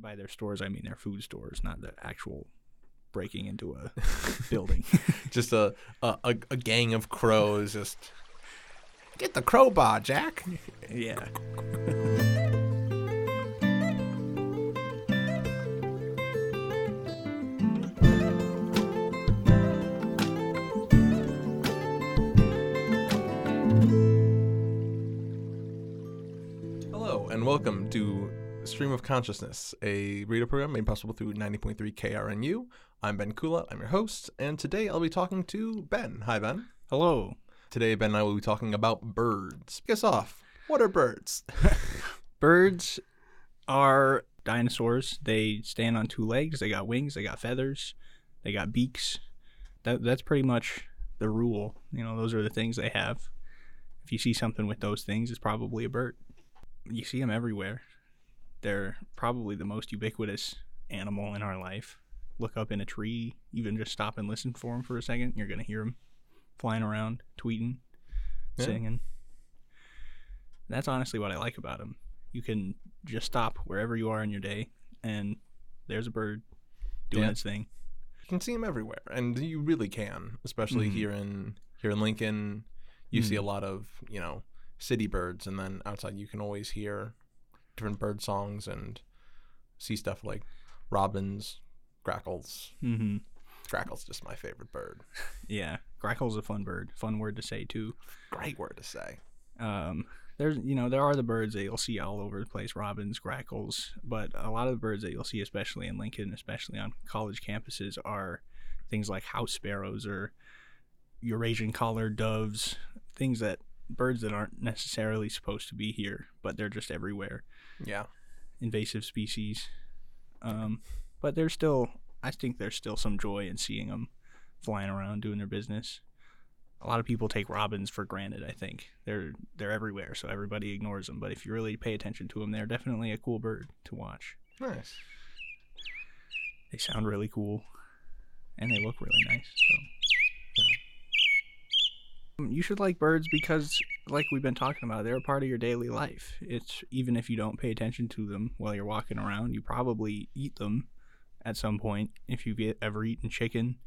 By their stores, I mean their food stores, not the actual breaking into a building. just a, a a gang of crows just get the crowbar, Jack. yeah. Hello and welcome to Stream of Consciousness, a radio program made possible through 90.3 KRNU. I'm Ben Kula, I'm your host, and today I'll be talking to Ben. Hi, Ben. Hello. Today, Ben and I will be talking about birds. Us off. What are birds? Birds are dinosaurs. They stand on two legs. They got wings. They got feathers. They got beaks. That that's pretty much the rule. You know, those are the things they have. If you see something with those things, it's probably a bird. You see them everywhere. They're probably the most ubiquitous animal in our life. Look up in a tree, even just stop and listen for them for a second. You're gonna hear them flying around, tweeting, Yeah. singing. That's honestly what I like about them. You can just stop wherever you are in your day, and there's a bird doing Yeah. its thing. You can see them everywhere, and you really can, especially Mhm. here in here in Lincoln. You see a Mhm. lot of you know city birds, and then outside you can always hear different bird songs and see stuff like robins, grackles. Mm-hmm. Grackle's just my favorite bird. Yeah, grackle's a fun bird. Fun word to say too. Great word to say. Um, there's you know there are the birds that you'll see all over the place, robins, grackles, but a lot of the birds that you'll see, especially in Lincoln, especially on college campuses, are things like house sparrows or Eurasian collared doves, things that birds that aren't necessarily supposed to be here, but they're just everywhere. Yeah. invasive species. Um, but there's still, I think there's still some joy in seeing them flying around doing their business. A lot of people take robins for granted. I think they're they're everywhere, so everybody ignores them. But if you really pay attention to them, they're definitely a cool bird to watch. Nice. They sound really cool, and they look really nice. So. Um, You should like birds because, like we've been talking about, they're a part of your daily life. It's even if you don't pay attention to them while you're walking around, you probably eat them at some point. If you've ever eaten chicken,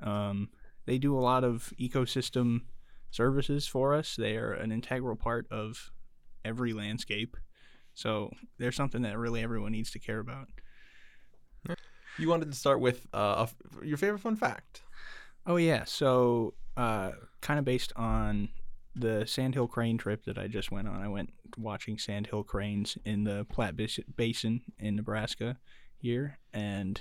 um, they do a lot of ecosystem services for us. They are an integral part of every landscape. So they're something that really everyone needs to care about. You wanted to start with uh, a your favorite fun fact. Oh yeah, so uh, kind of based on the Sandhill Crane trip that I just went on. I went watching sandhill cranes in the Platte Basin in Nebraska here, and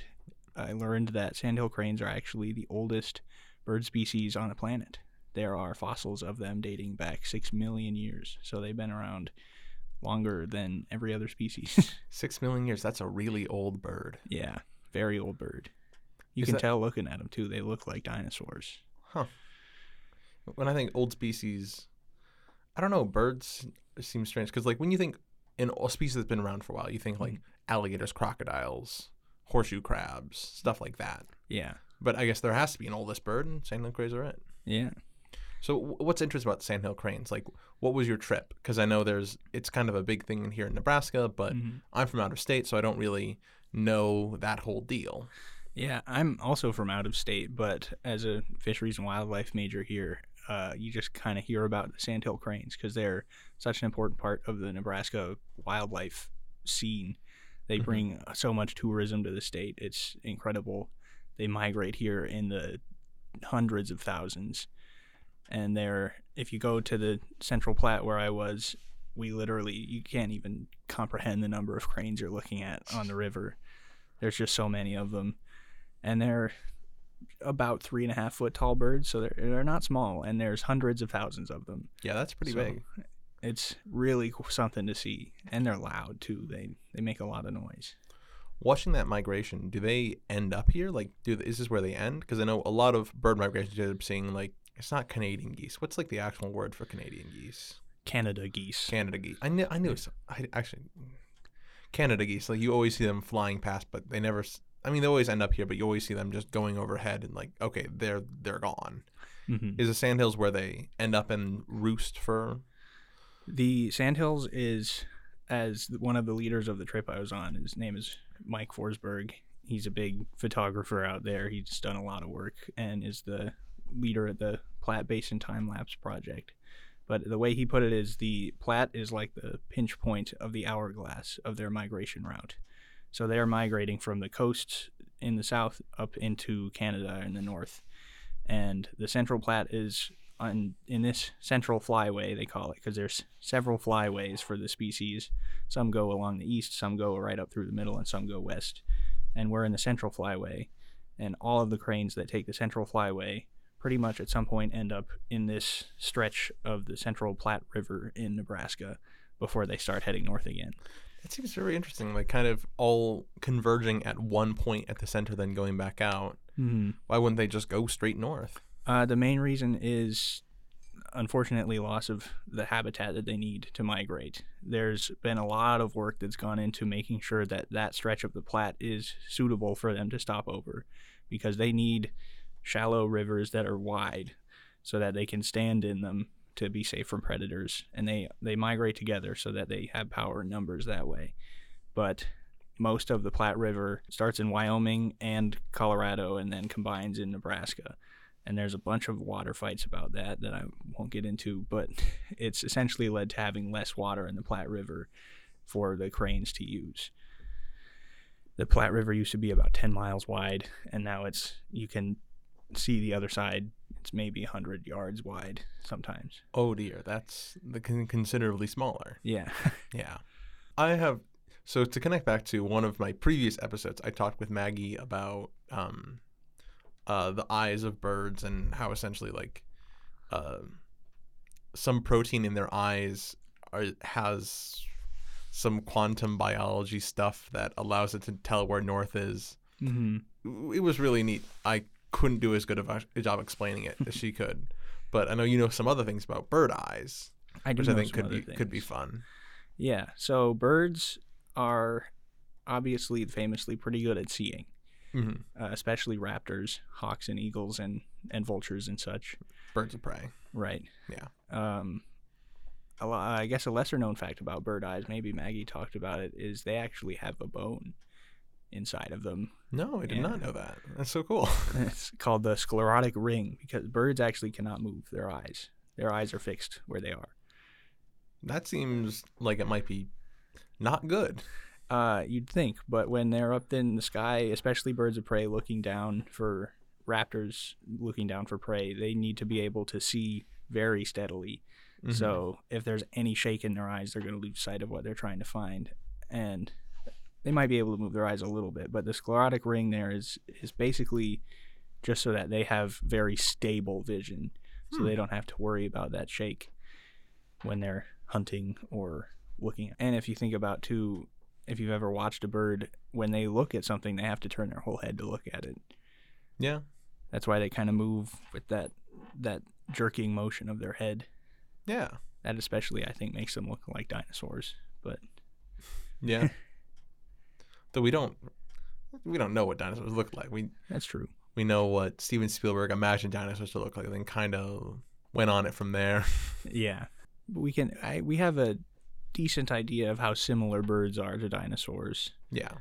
I learned that sandhill cranes are actually the oldest bird species on the planet. There are fossils of them dating back six million years, so they've been around longer than every other species. Six million years. That's a really old bird. yeah, very old bird. You Is can that- tell looking at them too; they look like dinosaurs. Huh. When I think old species, I don't know. Birds seem strange because, like, when you think in a species that's been around for a while, you think like alligators, crocodiles, horseshoe crabs, stuff like that. Yeah, But I guess there has to be an oldest bird, and sandhill cranes are it. yeah. So, wh- what's interesting about sandhill cranes? Like, what was your trip? Because I know there's it's kind of a big thing in here in Nebraska, but Mhm. I'm from out of state, so I don't really know that whole deal. Yeah, I'm also from out of state, but as a fisheries and wildlife major here, uh, you just kind of hear about the sandhill cranes because they're such an important part of the Nebraska wildlife scene. They Mhm. bring so much tourism to the state. It's incredible. They migrate here in the hundreds of thousands. And they're, if you go to the Central Platte where I was, we literally, you can't even comprehend the number of cranes you're looking at on the river. There's just so many of them and they're about three and a half foot tall birds, so they're they're not small, and there's hundreds of thousands of them. Yeah, that's pretty So, big. It's really something to see, and they're loud too. They they make a lot of noise. Watching that migration, do they end up here? Like, do is this where they end? Because I know a lot of bird migrations you end up seeing like it's not Canadian geese. What's like the actual word for Canadian geese? Canada geese. Canada geese. I knew. I knew. I actually Canada geese. Like you always see them flying past, but they never. I mean, they always end up here, but you always see them just going overhead and like, okay, they're they're gone. hmm Is the sandhills where they end up and roost for? The Sandhills is as one of the leaders of the trip I was on. His name is Mike Forsberg. He's a big photographer out there. He's done a lot of work and is the leader at the Platte Basin Time Lapse Project. But the way he put it is the Platte is like the pinch point of the hourglass of their migration route. So they're migrating from the coasts in the south up into Canada in the north. And the Central Platte is on in this central flyway they call it because there's several flyways for the species. Some go along the east, some go right up through the middle, and some go west. And we're in the central flyway, and all of the cranes that take the central flyway pretty much at some point end up in this stretch of the Central Platte River in Nebraska before they start heading north again. It seems very interesting, like kind of all converging at one point at the center, then going back out. Mm-hmm. Why wouldn't they just go straight north? Uh, the main reason is, unfortunately, loss of the habitat that they need to migrate. There's been a lot of work that's gone into making sure that that stretch of the Platte is suitable for them to stop over, because they need shallow rivers that are wide, so that they can stand in them to be safe from predators, and they they migrate together so that they have power in numbers that way. But most of the Platte River starts in Wyoming and Colorado, and then combines in Nebraska and there's a bunch of water fights about that that I won't get into, but it's essentially led to having less water in the Platte River for the cranes to use. The Platte River used to be about 10 miles wide, and now it's you can see the other side. It's maybe 100 yards wide sometimes. Oh dear, that's the con- considerably smaller. Yeah. Yeah. I have so to connect back to one of my previous episodes, I talked with Maggie about um uh the eyes of birds and how essentially like uh, some protein in their eyes are, has some quantum biology stuff that allows it to tell where north is. hmm It was really neat. I couldn't do as good of a job explaining it as she could. But I know you know some other things about bird eyes, I which I think could be other could be fun. Yeah. So birds are obviously famously pretty good at seeing. hmm uh, especially raptors, hawks, and eagles, and and vultures and such. Birds of prey. Right. Yeah. Um, I guess a lesser known fact about bird eyes, maybe Maggie talked about it, is they actually have a bone inside of them. No, I did Yeah. not know that. That's so cool. it's called the sclerotic ring because birds actually cannot move their eyes. Their eyes are fixed where they are. that seems like it might be not good. Uh, you'd think, but when they're up in the sky, especially birds of prey looking down for raptors looking down for prey, they need to be able to see very steadily. Mhm. So if there's any shake in their eyes, they're going to lose sight of what they're trying to find, and they might be able to move their eyes a little bit. But the sclerotic ring there is is basically just so that they have very stable vision, so Hmm. they don't have to worry about that shake when they're hunting or looking. And if you think about too, if you've ever watched a bird, when they look at something, they have to turn their whole head to look at it. yeah. That's why they kind of move with that that jerking motion of their head. Yeah. That especially, I think, makes them look like dinosaurs. But Yeah. Though we don't we don't know what dinosaurs look like. We that's true. we know what Steven Spielberg imagined dinosaurs to look like, and then kind of went on it from there. Yeah, but we can. I we have a decent idea of how similar birds are to dinosaurs. yeah.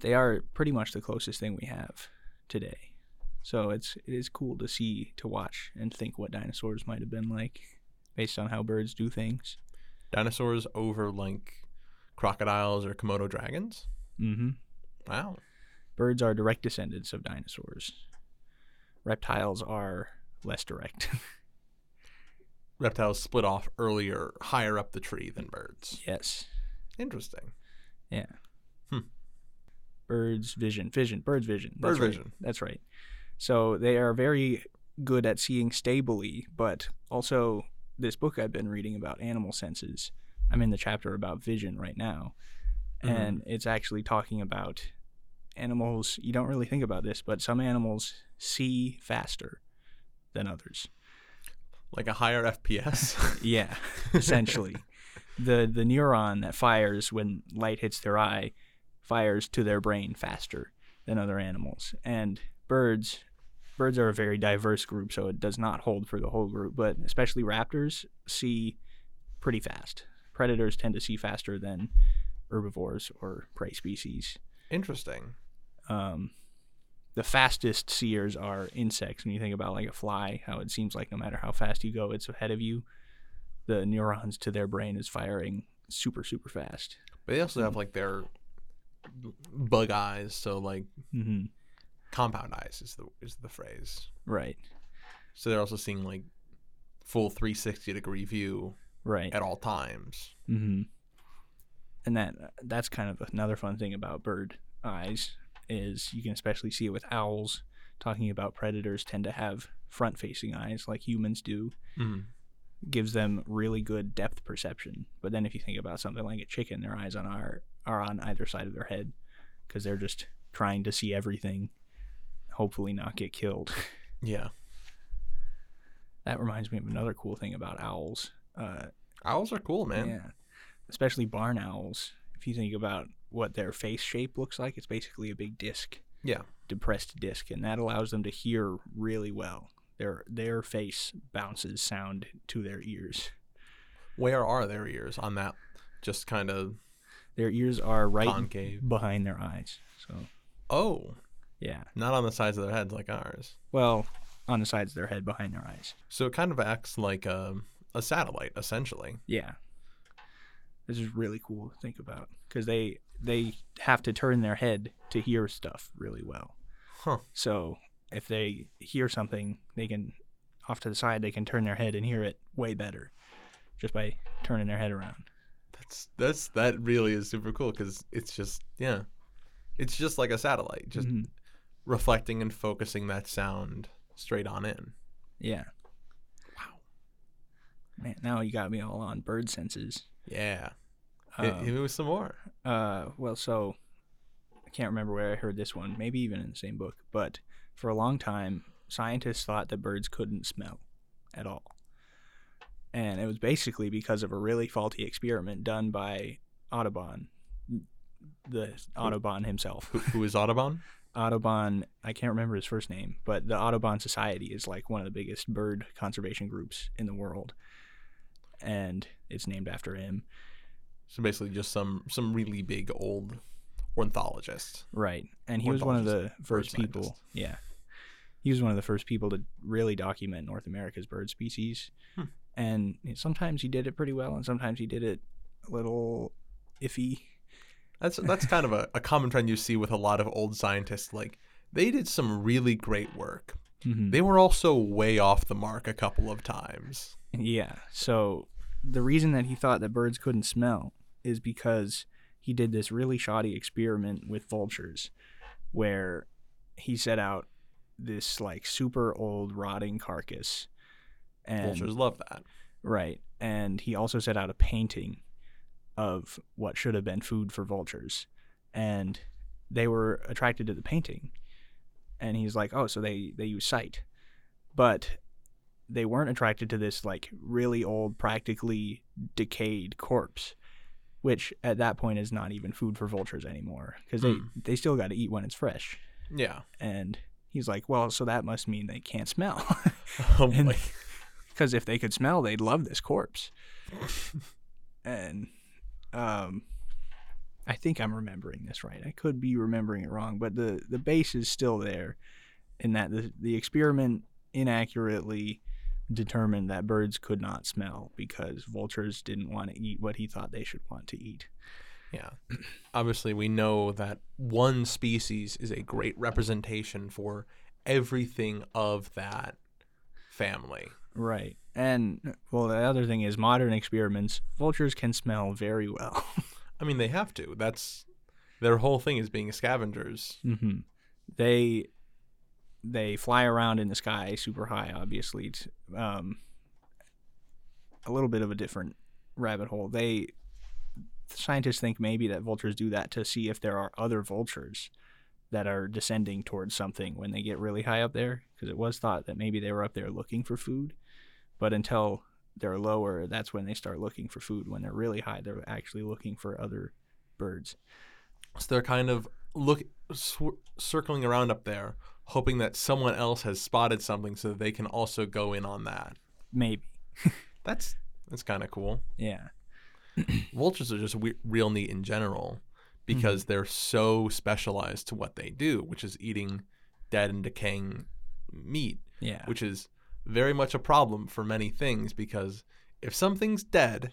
They are pretty much the closest thing we have today. So it's it is cool to see, to watch, and think what dinosaurs might have been like, based on how birds do things. Dinosaurs over like crocodiles or Komodo dragons. Mm-hmm. Wow. Birds are direct descendants of dinosaurs. Reptiles are less direct. Reptiles split off earlier, higher up the tree than birds. yes. Interesting. Yeah. Hmm. Birds vision, vision, birds vision. Bird That's right. vision. That's right. So they are very good at seeing stably, but also this book I've been reading about animal senses. I'm in the chapter about vision right now, Mhm. and it's actually talking about animals. You don't really think about this, but some animals see faster than others. Like a higher FPS. Yeah, essentially. the the neuron that fires when light hits their eye fires to their brain faster than other animals. And birds birds are a very diverse group, so it does not hold for the whole group, but especially raptors see pretty fast. predators tend to see faster than herbivores or prey species. Interesting. Um, the fastest seers are insects. When you think about like a fly, how it seems like no matter how fast you go, it's ahead of you. The neurons to their brain is firing super super fast. But they also have like their bug eyes, so like hmm compound eyes is the is the phrase. Right, So they're also seeing like full 360 degree view right. at all times. hmm And that that's kind of another fun thing about bird eyes is you can especially see it with owls. Talking about predators tend to have front-facing eyes like humans do. Mm. Gives them really good depth perception. But then if you think about something like a chicken, their eyes on are are on either side of their head because they're just trying to see everything. Hopefully not get killed. Yeah. that reminds me of another cool thing about owls. Uh, Owls are cool, man. Yeah. Especially barn owls. If you think about what their face shape looks like, it's basically a big disc, Yeah. depressed disc, and that allows them to hear really well. Their their face bounces sound to their ears. Where are their ears on that? Just kind of Their ears are right concave. behind their eyes. So, Oh, yeah. not on the sides of their heads like ours. Well, on the sides of their head behind their eyes. So it kind of acts like a, a satellite, essentially. Yeah. This is really cool to think about because they they have to turn their head to hear stuff really well. Huh. So if they hear something, they can off to the side. They can turn their head and hear it way better, just by turning their head around. That's that's that really is super cool because it's just yeah, it's just like a satellite, just Mhm. reflecting and focusing that sound straight on in. Yeah. Wow. Man, now you got me all on bird senses. Yeah. Um, hit me with some more. Uh, well, so I can't remember where I heard this one. Maybe even in the same book. But for a long time, scientists thought that birds couldn't smell at all, and it was basically because of a really faulty experiment done by Audubon, the Audubon himself. Who, who is Audubon? Audubon, I can't remember his first name, but the Audubon Society is like one of the biggest bird conservation groups in the world, and it's named after him. So basically, just some some really big old ornithologist. Right. And he was one of the first people. scientist. Yeah. He was one of the first people to really document North America's bird species. Hmm. And sometimes he did it pretty well, and sometimes he did it a little iffy. That's that's kind of a, a common trend you see with a lot of old scientists. Like they did some really great work. Mhm. They were also way off the mark a couple of times. Yeah. So the reason that he thought that birds couldn't smell is because he did this really shoddy experiment with vultures where he set out this like super old rotting carcass and Vultures love that. Right. And he also set out a painting of what should have been food for vultures. And they were attracted to the painting. And he's like, oh, so they, they use sight. But they weren't attracted to this, like, really old, practically decayed corpse, which at that point is not even food for vultures anymore because they, Hmm. they still got to eat when it's fresh. Yeah. And he's like, well, so that must mean they can't smell. Oh boy. because if they could smell, they'd love this corpse. and um, I think I'm remembering this right. I could be remembering it wrong, but the the base is still there, in that the the experiment inaccurately determined that birds could not smell because vultures didn't want to eat what he thought they should want to eat. Yeah. Obviously, we know that one species is a great representation for everything of that family. Right. And well, the other thing is modern experiments, vultures can smell very well. I mean, they have to. That's their whole thing is being scavengers. hmm They they fly around in the sky super high. Obviously, um, a little bit of a different rabbit hole. They scientists think maybe that vultures do that to see if there are other vultures that are descending towards something when they get really high up there. Because it was thought that maybe they were up there looking for food, but until they're lower, that's when they start looking for food. When they're really high, they're actually looking for other birds. So they're kind of look sw- circling around up there, hoping that someone else has spotted something so that they can also go in on that. Maybe. That's that's kind of cool. Yeah. vultures are just we- real neat in general because mm-hmm. they're so specialized to what they do, which is eating dead and decaying meat, Yeah. which is very much a problem for many things because if something's dead,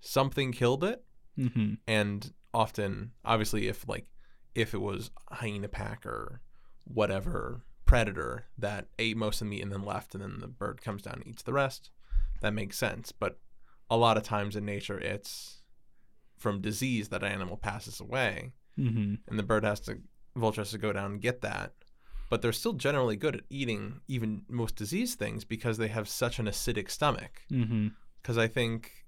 something killed it, mm-hmm. and often, obviously, if like if it was a hyena pack or whatever predator that ate most of the meat and then left, and then the bird comes down and eats the rest, that makes sense. But a lot of times in nature, it's from disease that an animal passes away, Mm-hmm. and the bird has to, vulture has to go down and get that. But they're still generally good at eating even most disease things because they have such an acidic stomach. Mm-hmm. Because I think,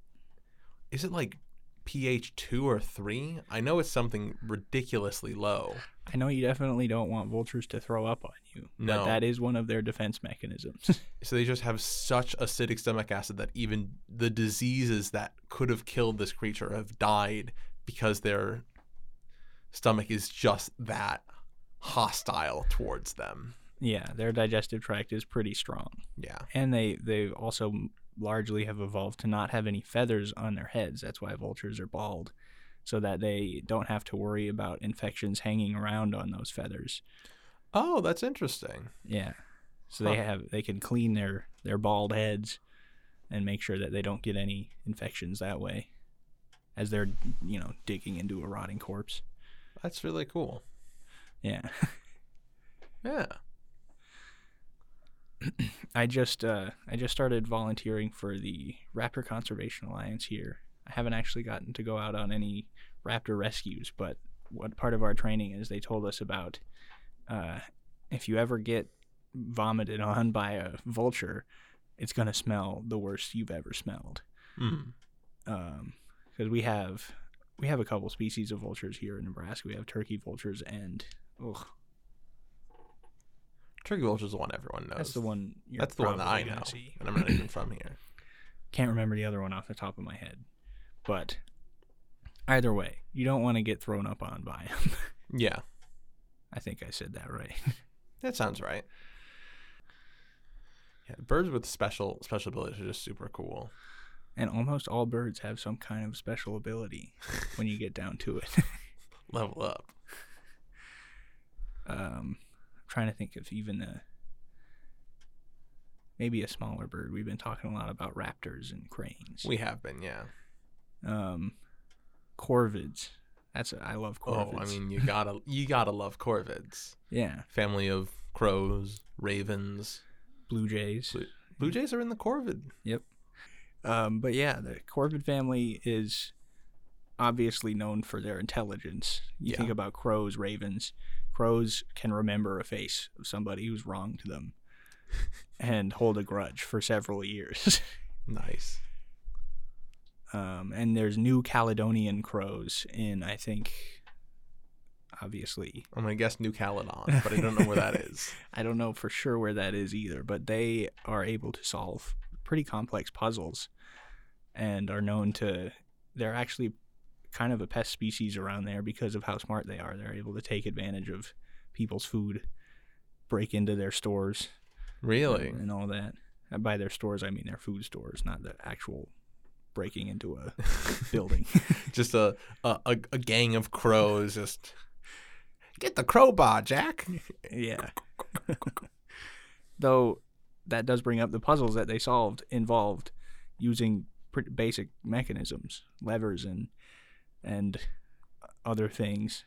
is it like pH two or three? I know it's something ridiculously low. I know you definitely don't want vultures to throw up on you. No. But that is one of their defense mechanisms. So they just have such acidic stomach acid that even the diseases that could have killed this creature have died because their stomach is just that hostile towards them. yeah, their digestive tract is pretty strong. Yeah. And they they also largely have evolved to not have any feathers on their heads. That's why vultures are bald. So that they don't have to worry about infections hanging around on those feathers. Oh, that's interesting. Yeah. So they have they can clean their their bald heads and make sure that they don't get any infections that way as they're, you know, digging into a rotting corpse. That's really cool. Yeah. Yeah. I just uh I just started volunteering for the Raptor Conservation Alliance here. I haven't actually gotten to go out on any raptor rescues, but what part of our training is they told us about uh if you ever get vomited on by a vulture, it's going to smell the worst you've ever smelled. Mm. um because we have we have a couple species of vultures here in Nebraska. We have turkey vultures and ugh, Turkey vulture is the one everyone knows. that's the one. You're That's the one that I probably gonna know, See. and I'm not even from here. Can't remember the other one off the top of my head, but either way, you don't want to get thrown up on by him. Yeah, I think I said that right. that sounds right. Yeah, birds with special special abilities are just super cool. and almost all birds have some kind of special ability when you get down to it. Level up. Um, I'm trying to think of even a maybe a smaller bird. We've been talking a lot about raptors and cranes. We have been, yeah. um, corvids. That's a, I love corvids. Oh, I mean, you gotta you gotta love corvids. yeah, Family of crows, ravens. blue jays. Blue- Blue jays are in the corvid. Yep. Um, but yeah, the corvid family is obviously known for their intelligence. You Yeah. think about crows, ravens. Crows can remember a face of somebody who's wronged them and hold a grudge for several years. Nice. um, and there's New Caledonian crows in, I think, obviously I'm gonna guess New Caledon, but I don't know where that is. I don't know for sure where that is either, but they are able to solve pretty complex puzzles and are known to they're actually kind of a pest species around there because of how smart they are. They're able to take advantage of people's food, break into their stores Really? and, and all that. And by their stores I mean their food stores, not the actual breaking into a building. just a, a a gang of crows just get the crowbar, Jack. Yeah. Though that does bring up the puzzles that they solved involved using pretty basic mechanisms, levers and and other things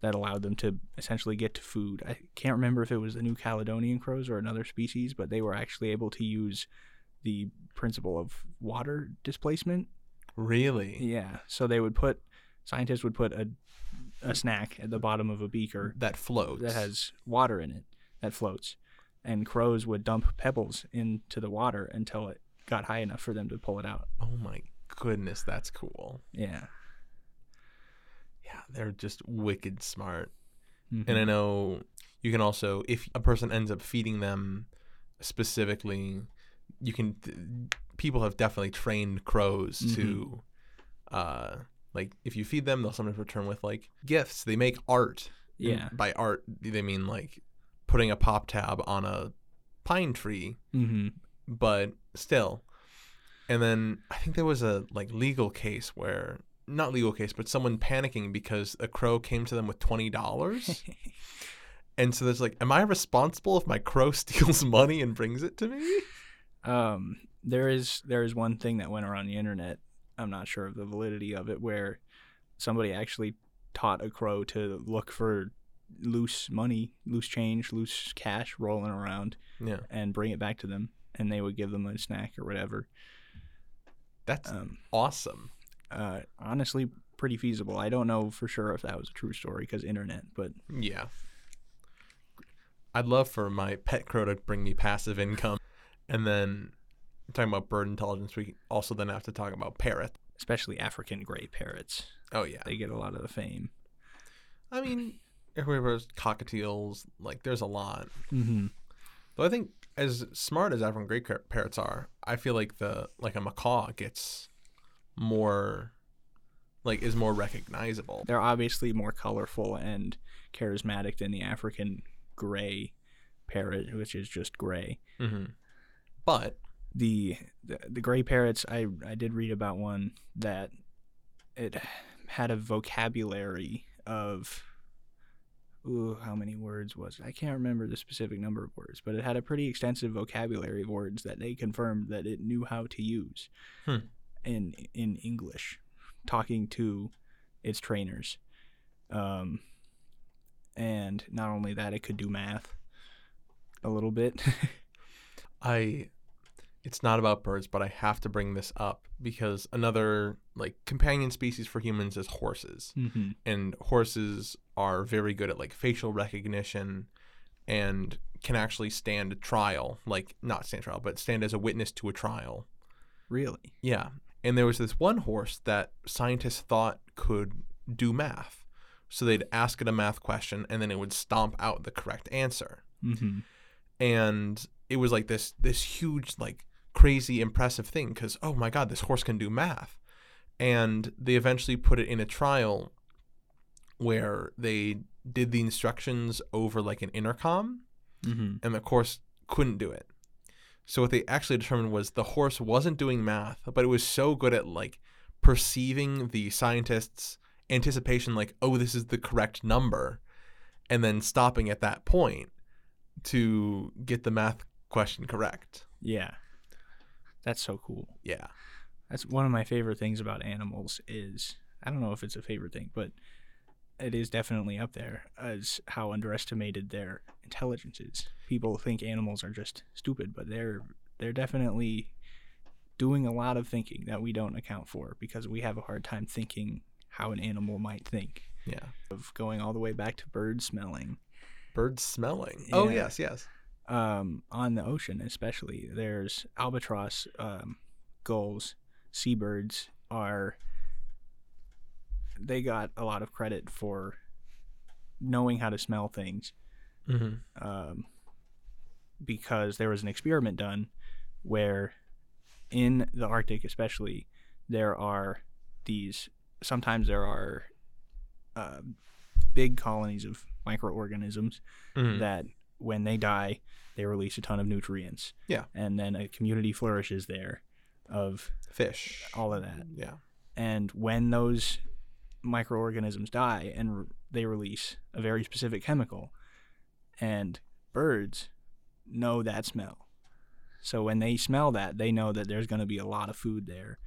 that allowed them to essentially get to food. I can't remember if it was the New Caledonian crows or another species, but they were actually able to use the principle of water displacement Really? yeah. So they would put scientists would put a a snack at the bottom of a beaker That floats. that has water in it that floats, and crows would dump pebbles into the water until it got high enough for them to pull it out. Oh my goodness, that's cool. Yeah. Yeah, they're just wicked smart. Mhm. And I know you can also, if a person ends up feeding them specifically, you can. People have definitely trained crows to, uh, like if you feed them, they'll sometimes return with like gifts. They make art. And yeah. by art, they mean like putting a pop tab on a pine tree, hmm but still, And then I think there was a like legal case where not legal case, but someone panicking because a crow came to them with twenty dollars. and so there's like, am I responsible if my crow steals money and brings it to me? Um, there is there is one thing that went around the internet. I'm not sure of the validity of it, where somebody actually taught a crow to look for loose money, loose change, loose cash rolling around, Yeah, and bring it back to them, and they would give them a snack or whatever. that's Um, awesome. Uh, honestly, pretty feasible. I don't know for sure if that was a true story because internet, but Yeah. I'd love for my pet crow to bring me passive income. And then talking about bird intelligence, we also then have to talk about parrot. especially African gray parrots, Oh yeah. they get a lot of the fame. I mean, everywhere's cockatiels. Like, there's a lot. Mm-hmm. Though I think as smart as African gray parrots are, I feel like the like a macaw gets more, like is more recognizable. They're obviously more colorful and charismatic than the African gray parrot, which is just gray. hmm But The the, the gray parrots, I I did read about one that it had a vocabulary of ooh, how many words was it? I can't remember the specific number of words, but it had a pretty extensive vocabulary of words that they confirmed that it knew how to use Hmm. In in English, talking to its trainers. Um, and not only that, it could do math a little bit. I it's not about birds, but I have to bring this up because another like companion species for humans is horses. mm-hmm. And horses are very good at like facial recognition and can actually stand a trial, like not stand trial, but stand as a witness to a trial. Really? Yeah. And there was this one horse that scientists thought could do math. So they'd ask it a math question and then it would stomp out the correct answer Mm-hmm. and it was like this this huge like crazy impressive thing because oh my god this horse can do math and they eventually put it in a trial where they did the instructions over like an intercom Mm-hmm. and the horse couldn't do it so what they actually determined was the horse wasn't doing math but it was so good at like perceiving the scientists anticipation like oh this is the correct number and then stopping at that point to get the math question correct Yeah. That's so cool. yeah That's one of my favorite things about animals is I don't know if it's a favorite thing, but it is definitely up there as how underestimated their intelligence is. People think animals are just stupid, but they're they're definitely doing a lot of thinking that we don't account for because we have a hard time thinking how an animal might think. yeah Of going all the way back to bird smelling. bird smelling oh yes yes um, on the ocean, especially. There's albatross, um, gulls, seabirds are. They got a lot of credit for knowing how to smell things mm-hmm. um, because there was an experiment done where in the Arctic, especially, there are these. Sometimes there are uh, big colonies of microorganisms Mm-hmm. that when they die, they release a ton of nutrients. Yeah. And then a community flourishes there of fish all of that. yeah And when those microorganisms die and r- they release a very specific chemical, and birds know that smell. So when they smell that, they know that there's going to be a lot of food there.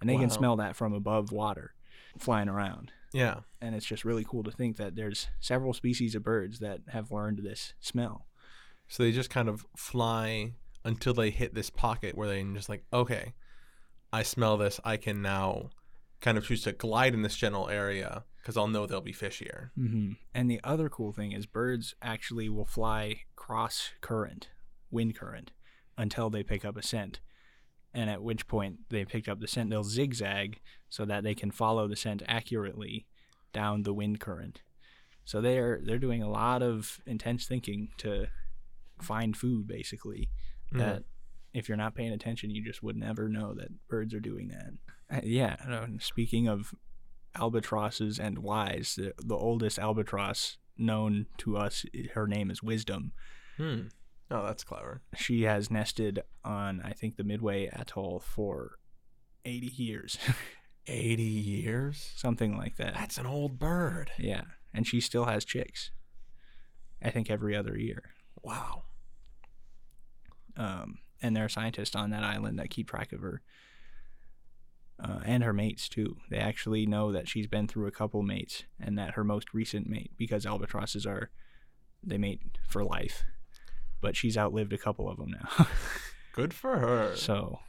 And they Wow. can smell that from above water flying around. yeah And it's just really cool to think that there's several species of birds that have learned this smell. so they just kind of fly until they hit this pocket where they can just like okay i smell this i can now kind of choose to glide in this general area because i'll know there'll be fish here hmm And the other cool thing is birds actually will fly cross current, wind current, until they pick up a scent. And at which point they picked up the scent, they'll zigzag so that they can follow the scent accurately down the wind current. So they're they're doing a lot of intense thinking to find food, basically. Mhm. That if you're not paying attention, you just would never know that birds are doing that. Uh, yeah. Speaking of albatrosses and wise. The, the oldest albatross known to us, her name is Wisdom. Hmm. Oh, that's clever. She has nested on, I think, the Midway Atoll for 80 years, 80 years? something like that. That's an old bird. Yeah, and she still has chicks. I think every other year. Wow. Um, and there are scientists on that island that keep track of her. Uh, and her mates too. They actually know that she's been through a couple mates, and that her most recent mate, because albatrosses are, they mate for life, but she's outlived a couple of them now. Good for her. so,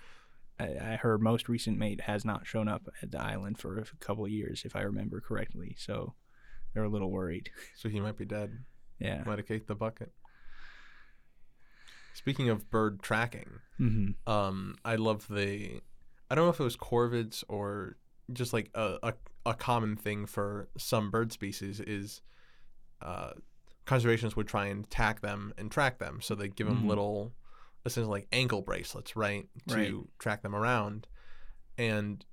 I, I, her most recent mate has not shown up at the island for a couple of years, if I remember correctly. So, they're a little worried. So he might be dead. Yeah. Might have kicked the bucket. Speaking of bird tracking, Mm-hmm. um, I love the. I don't know if it was corvids or just like a, a, a common thing for some bird species is uh, conservationists would try and tag them and track them. So they give them Mhm. little, essentially like ankle bracelets, right, to Right. track them around. And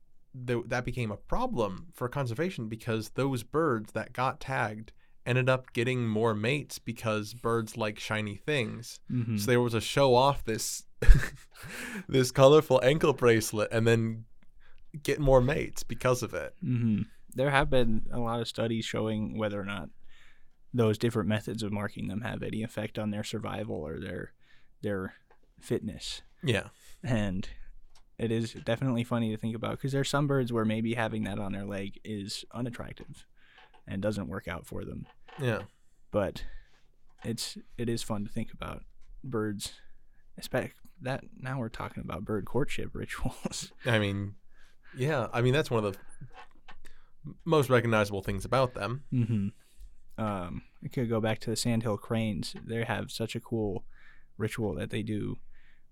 th- that became a problem for conservation because those birds that got tagged ended up getting more mates because birds like shiny things. Mm-hmm. So there was a show off this this colorful ankle bracelet and then get more mates because of it. hmm There have been a lot of studies showing whether or not those different methods of marking them have any effect on their survival or their their fitness. Yeah. And it is definitely funny to think about because there's some birds where maybe having that on their leg is unattractive and doesn't work out for them. Yeah. But it's it is fun to think about birds, especially that now we're talking about bird courtship rituals. I mean, yeah. I mean, that's one of the most recognizable things about them. Mm-hmm. Um, I could go back to the sandhill cranes. They have such a cool ritual that they do,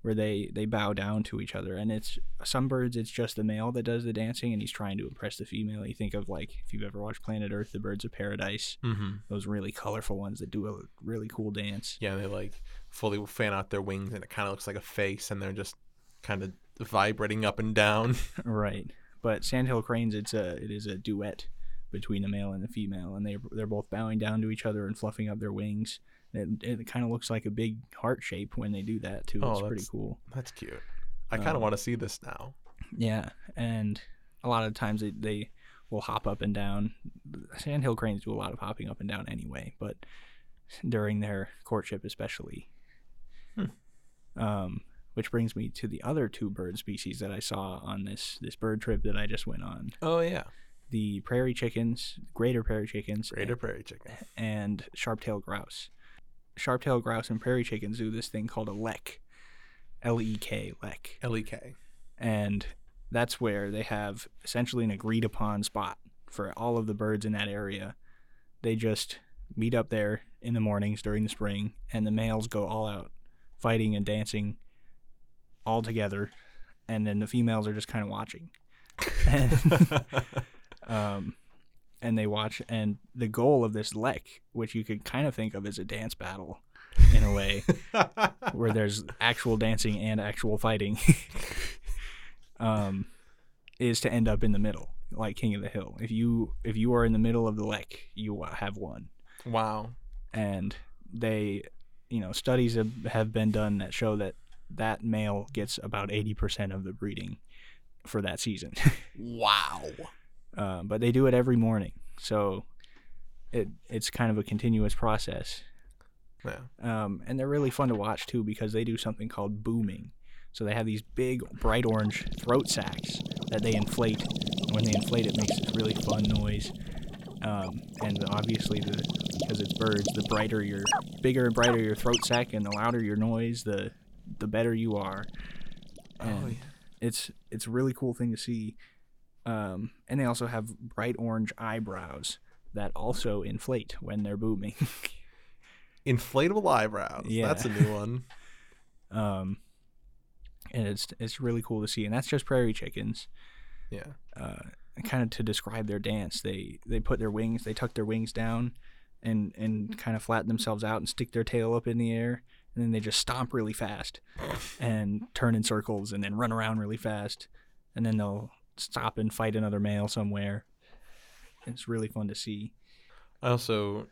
where they they bow down to each other, and it's some birds it's just the male that does the dancing, and he's trying to impress the female. You think of like if you've ever watched Planet Earth, the birds of paradise, Mm-hmm. those really colorful ones that do a really cool dance. Yeah, they like fully fan out their wings and it kind of looks like a face and they're just kind of vibrating up and down. right. But sandhill cranes, it's a it is a duet between a male and a female, and they they're both bowing down to each other and fluffing up their wings. It, it kind of looks like a big heart shape when they do that too. Oh, it's pretty cool. That's cute. I kind of Um, want to see this now. Yeah, and a lot of times they, they will hop up and down. Sandhill cranes do a lot of hopping up and down anyway, but during their courtship especially. Hmm. Um, which brings me to the other two bird species that I saw on this this bird trip that I just went on: Oh yeah, the prairie chickens, greater prairie chickens, greater prairie chicken. and sharp-tailed grouse. Sharp-tailed grouse and prairie chickens do this thing called a lek, L-E-K, lek L E K. and that's where they have essentially an agreed upon spot for all of the birds in that area. They just meet up there in the mornings during the spring, and the males go all out fighting and dancing all together, and then the females are just kind of watching. And, um, and they watch, and the goal of this lek, which you could kind of think of as a dance battle in a way, where there's actual dancing and actual fighting um is to end up in the middle like king of the hill if you if you are in the middle of the lek you have won wow. and they you know studies have, have been done that show that that male gets about 80% of the breeding for that season Wow. Um, but they do it every morning so it it's kind of a continuous process Yeah. um, and they're really fun to watch too because they do something called booming. So they have these big bright orange throat sacs that they inflate. And when they inflate, it makes this really fun noise. Um, and obviously, the, because it's birds, the brighter your, bigger and brighter your throat sac, and the louder your noise, the the better you are. And Oh, yeah. it's it's a really cool thing to see. Um, and they also have bright orange eyebrows that also inflate when they're booming. Inflatable eyebrows. Yeah. That's a new one. um, and it's it's really cool to see. And that's just prairie chickens. Yeah. Uh, kind of to describe their dance, they they put their wings, they tuck their wings down, and and kind of flatten themselves out and stick their tail up in the air, and then they just stomp really fast, and turn in circles, and then run around really fast, and then they'll stop and fight another male somewhere. It's really fun to see. I also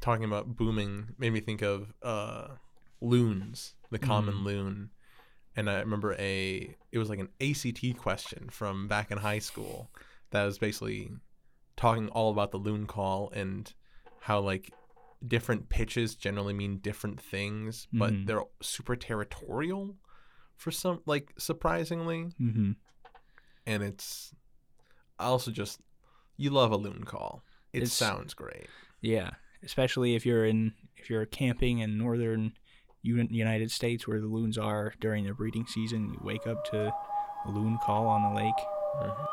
talking about booming made me think of uh, loons, the common Mm. loon. and I remember a it was like an ACT question from back in high school that was basically talking all about the loon call and how like different pitches generally mean different things, but Mhm. they're super territorial for some like surprisingly, Mm-hmm. And it's I also just you love a loon call. It It's- sounds great. Yeah, especially if you're in if you're camping in northern Uni- United States where the loons are during their breeding season. You wake up to a loon call on the lake. Mhm.